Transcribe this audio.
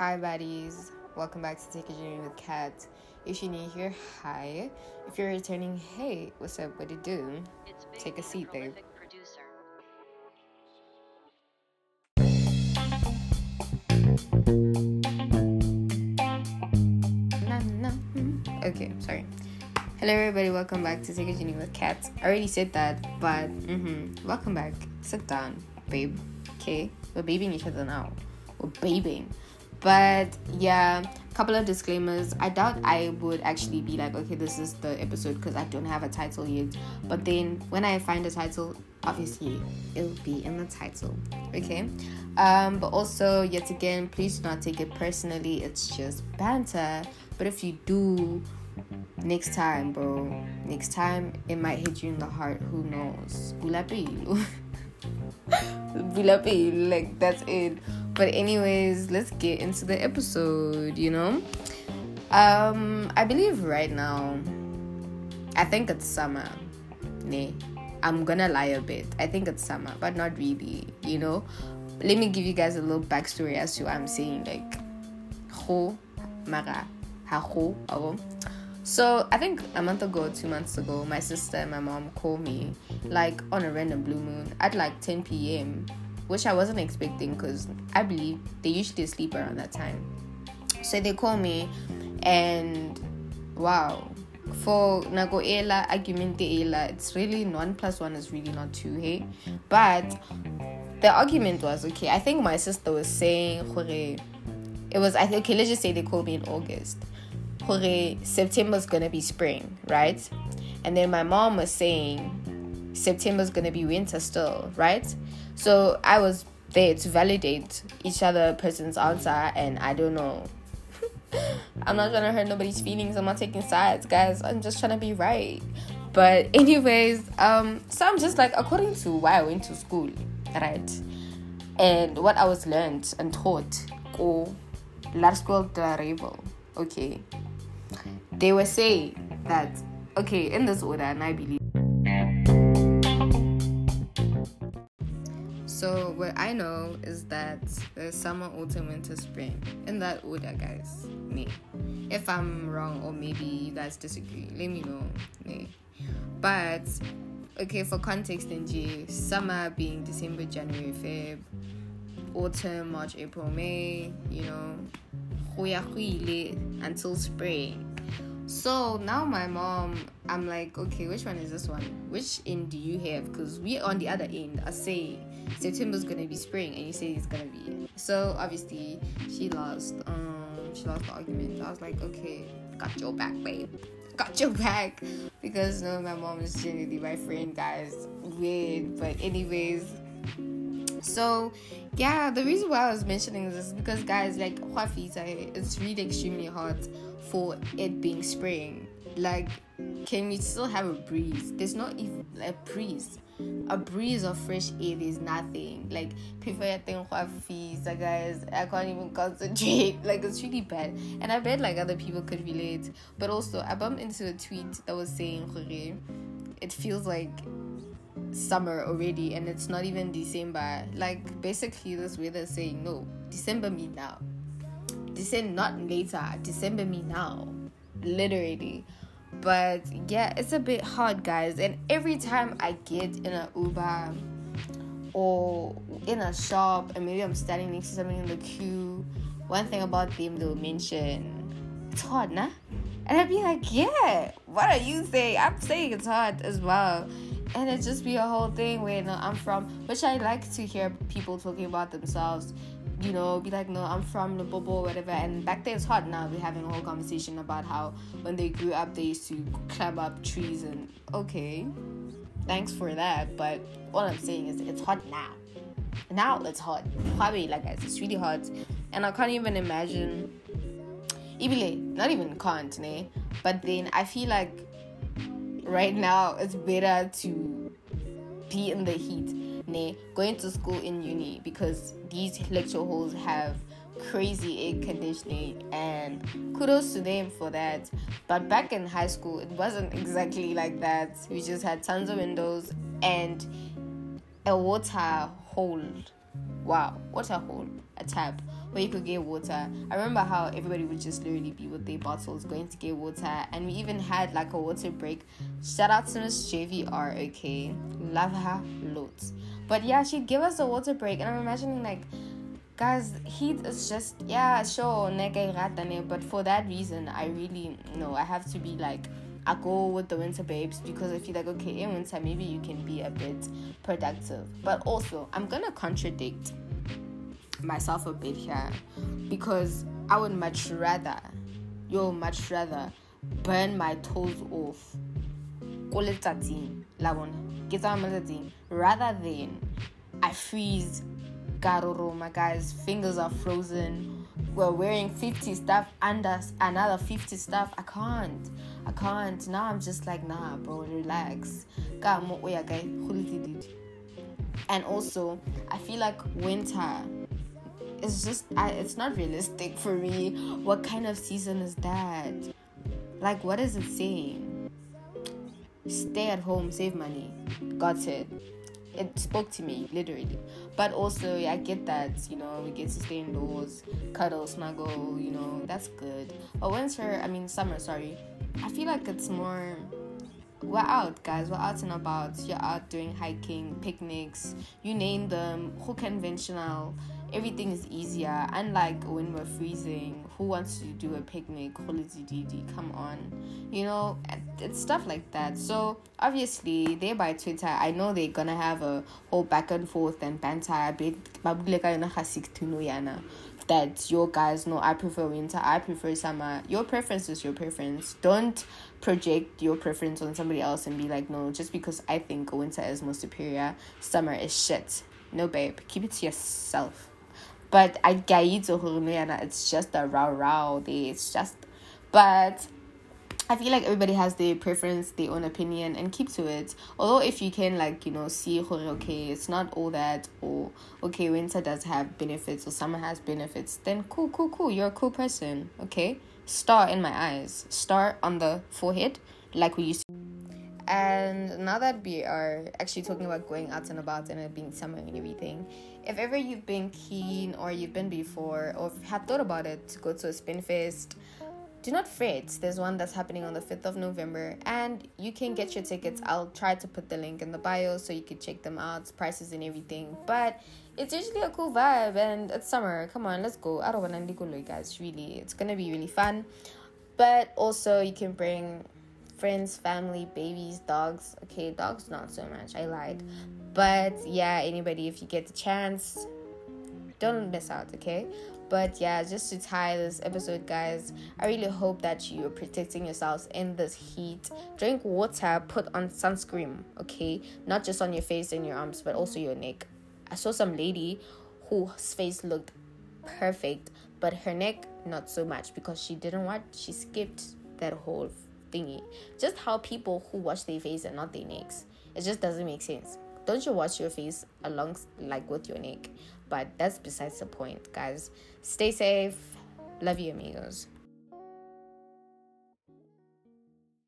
Hi, buddies. Welcome back to Take a Journey with Kat. If you're new here, hi. If you're returning, hey, what's up? What do you do? Take a seat, babe. Producer. Okay, sorry. Hello, everybody. Welcome back to Take a Journey with Kat. I already said that, but mm-hmm. welcome back. Sit down, babe. Okay, we're babying each other now. We're babying. But yeah, couple of disclaimers. I doubt I would actually be like, okay, this is the episode because I don't have a title yet. But then when I find a title, obviously it'll be in the title. Okay. Um, but also, yet again, please do not take it personally. It's just banter. But if you do, next time, bro, next time it might hit you in the heart. Who knows? like that's it. But anyways, let's get into the episode, you know? Um, I believe right now I think it's summer. Nay. I'm gonna lie a bit. I think it's summer, but not really, you know. Let me give you guys a little backstory as to what I'm saying, like ho mara ha ho so I think a month ago, two months ago, my sister and my mom called me like on a random blue moon at like 10 p.m which I wasn't expecting because I believe they usually sleep around that time. So they call me, and wow, for Nagoela argument it's really one plus one is really not two, hey. But the argument was okay. I think my sister was saying, it was I think okay. Let's just say they called me in August. September's gonna be spring, right? And then my mom was saying September's gonna be winter still, right? So I was there to validate each other person's answer, and I don't know. I'm not trying to hurt nobody's feelings. I'm not taking sides, guys. I'm just trying to be right. But anyways, um, so I'm just like according to why I went to school, right? And what I was learned and taught, go la school de okay. They were saying that okay, in this order, and I believe So what I know is that there's summer, autumn, winter, spring. In that order, guys. Me. If I'm wrong or maybe you guys disagree, let me know. Me. But okay, for context in G, summer being December, January, Feb, autumn, March, April, May, you know, until spring. So now my mom, I'm like, okay, which one is this one? Which end do you have? Because we on the other end are saying September's gonna be spring, and you say it's gonna be. So obviously she lost. Um, she lost the argument. I was like, okay, got your back, babe. Got your back. Because no, my mom is genuinely my friend, guys. Weird, but anyways. So yeah, the reason why I was mentioning this is because guys, like it's really extremely hot for it being spring. Like, can we still have a breeze? There's not even a breeze. A breeze of fresh air is nothing. Like people are thinking fees, guys. I can't even concentrate. Like it's really bad. And I bet like other people could relate. But also I bumped into a tweet that was saying it feels like summer already and it's not even December. Like basically this weather is saying no, December me now. December not later, December me now. Literally. But yeah, it's a bit hard guys. And every time I get in an Uber or in a shop and maybe I'm standing next to something in the queue, one thing about them they'll mention it's hard, nah? And I'd be like, yeah, what are you saying? I'm saying it's hard as well and it just be a whole thing where know, I'm from, which I like to hear people talking about themselves. You know, be like, no, I'm from the bubble, whatever. And back then it's hot Now we're having a whole conversation about how when they grew up they used to climb up trees and okay, thanks for that. But all I'm saying is it's hot now. Now it's hot. Probably like guys, it's really hot, and I can't even imagine. Even not even can't? But then I feel like right now it's better to be in the heat ne going to school in uni because these lecture halls have crazy air conditioning and kudos to them for that. But back in high school it wasn't exactly like that. We just had tons of windows and a water hole. Wow water hole a tap where you could get water. I remember how everybody would just literally be with their bottles going to get water, and we even had like a water break. Shout out to Miss JVR, okay, love her loads. But yeah, she'd give us a water break, and I'm imagining like guys heat is just yeah sure but for that reason i really know i have to be like I go with the winter babes because I feel like okay in winter maybe you can be a bit productive. But also I'm gonna contradict myself a bit here because I would much rather yo much rather burn my toes off rather than I freeze garoro my guys fingers are frozen. We're wearing 50 stuff and another 50 stuff. I can't I can't. Now I'm just like, nah, bro, relax. And also, I feel like winter is just, I, it's not realistic for me. What kind of season is that? Like, what is it saying? Stay at home, save money. Got it. It spoke to me, literally. But also, yeah, I get that, you know, we get to stay indoors, cuddle, snuggle, you know, that's good. But winter, I mean, summer, sorry I feel like it's more we're out, guys. We're out and about. You're out doing hiking, picnics, you name them. Who conventional? Everything is easier. Unlike when we're freezing, who wants to do a picnic? Come on, you know, it's stuff like that. So obviously, they by Twitter, I know they're gonna have a whole back and forth and banter. That your guys know I prefer winter, I prefer summer. Your preference is your preference. Don't project your preference on somebody else and be like, no, just because I think winter is more superior, summer is shit. No, babe, keep it to yourself. But I get it's just a row row. It's just, but I feel like everybody has their preference, their own opinion, and keep to it. Although, if you can, like, you know, see, okay, it's not all that, or okay, winter does have benefits, or summer has benefits, then cool, cool, cool. You're a cool person, okay? Star in my eyes, star on the forehead, like we used to. And now that we are actually talking about going out and about and it being summer and everything, if ever you've been keen or you've been before or had thought about it to go to a spin fest do not fret. There's one that's happening on the 5th of November, and you can get your tickets. I'll try to put the link in the bio so you can check them out, prices and everything. But it's usually a cool vibe, and it's summer. Come on, let's go. I don't want to guys. Really, it's gonna be really fun. But also, you can bring friends, family, babies, dogs. Okay, dogs not so much. I lied. But yeah, anybody, if you get the chance, don't miss out. Okay. But yeah, just to tie this episode, guys, I really hope that you are protecting yourselves in this heat. Drink water, put on sunscreen, okay? Not just on your face and your arms, but also your neck. I saw some lady whose face looked perfect, but her neck not so much because she didn't what she skipped that whole thingy. Just how people who wash their face and not their necks. It just doesn't make sense. Don't you wash your face along like with your neck? But that's besides the point, guys. Stay safe. Love you, amigos.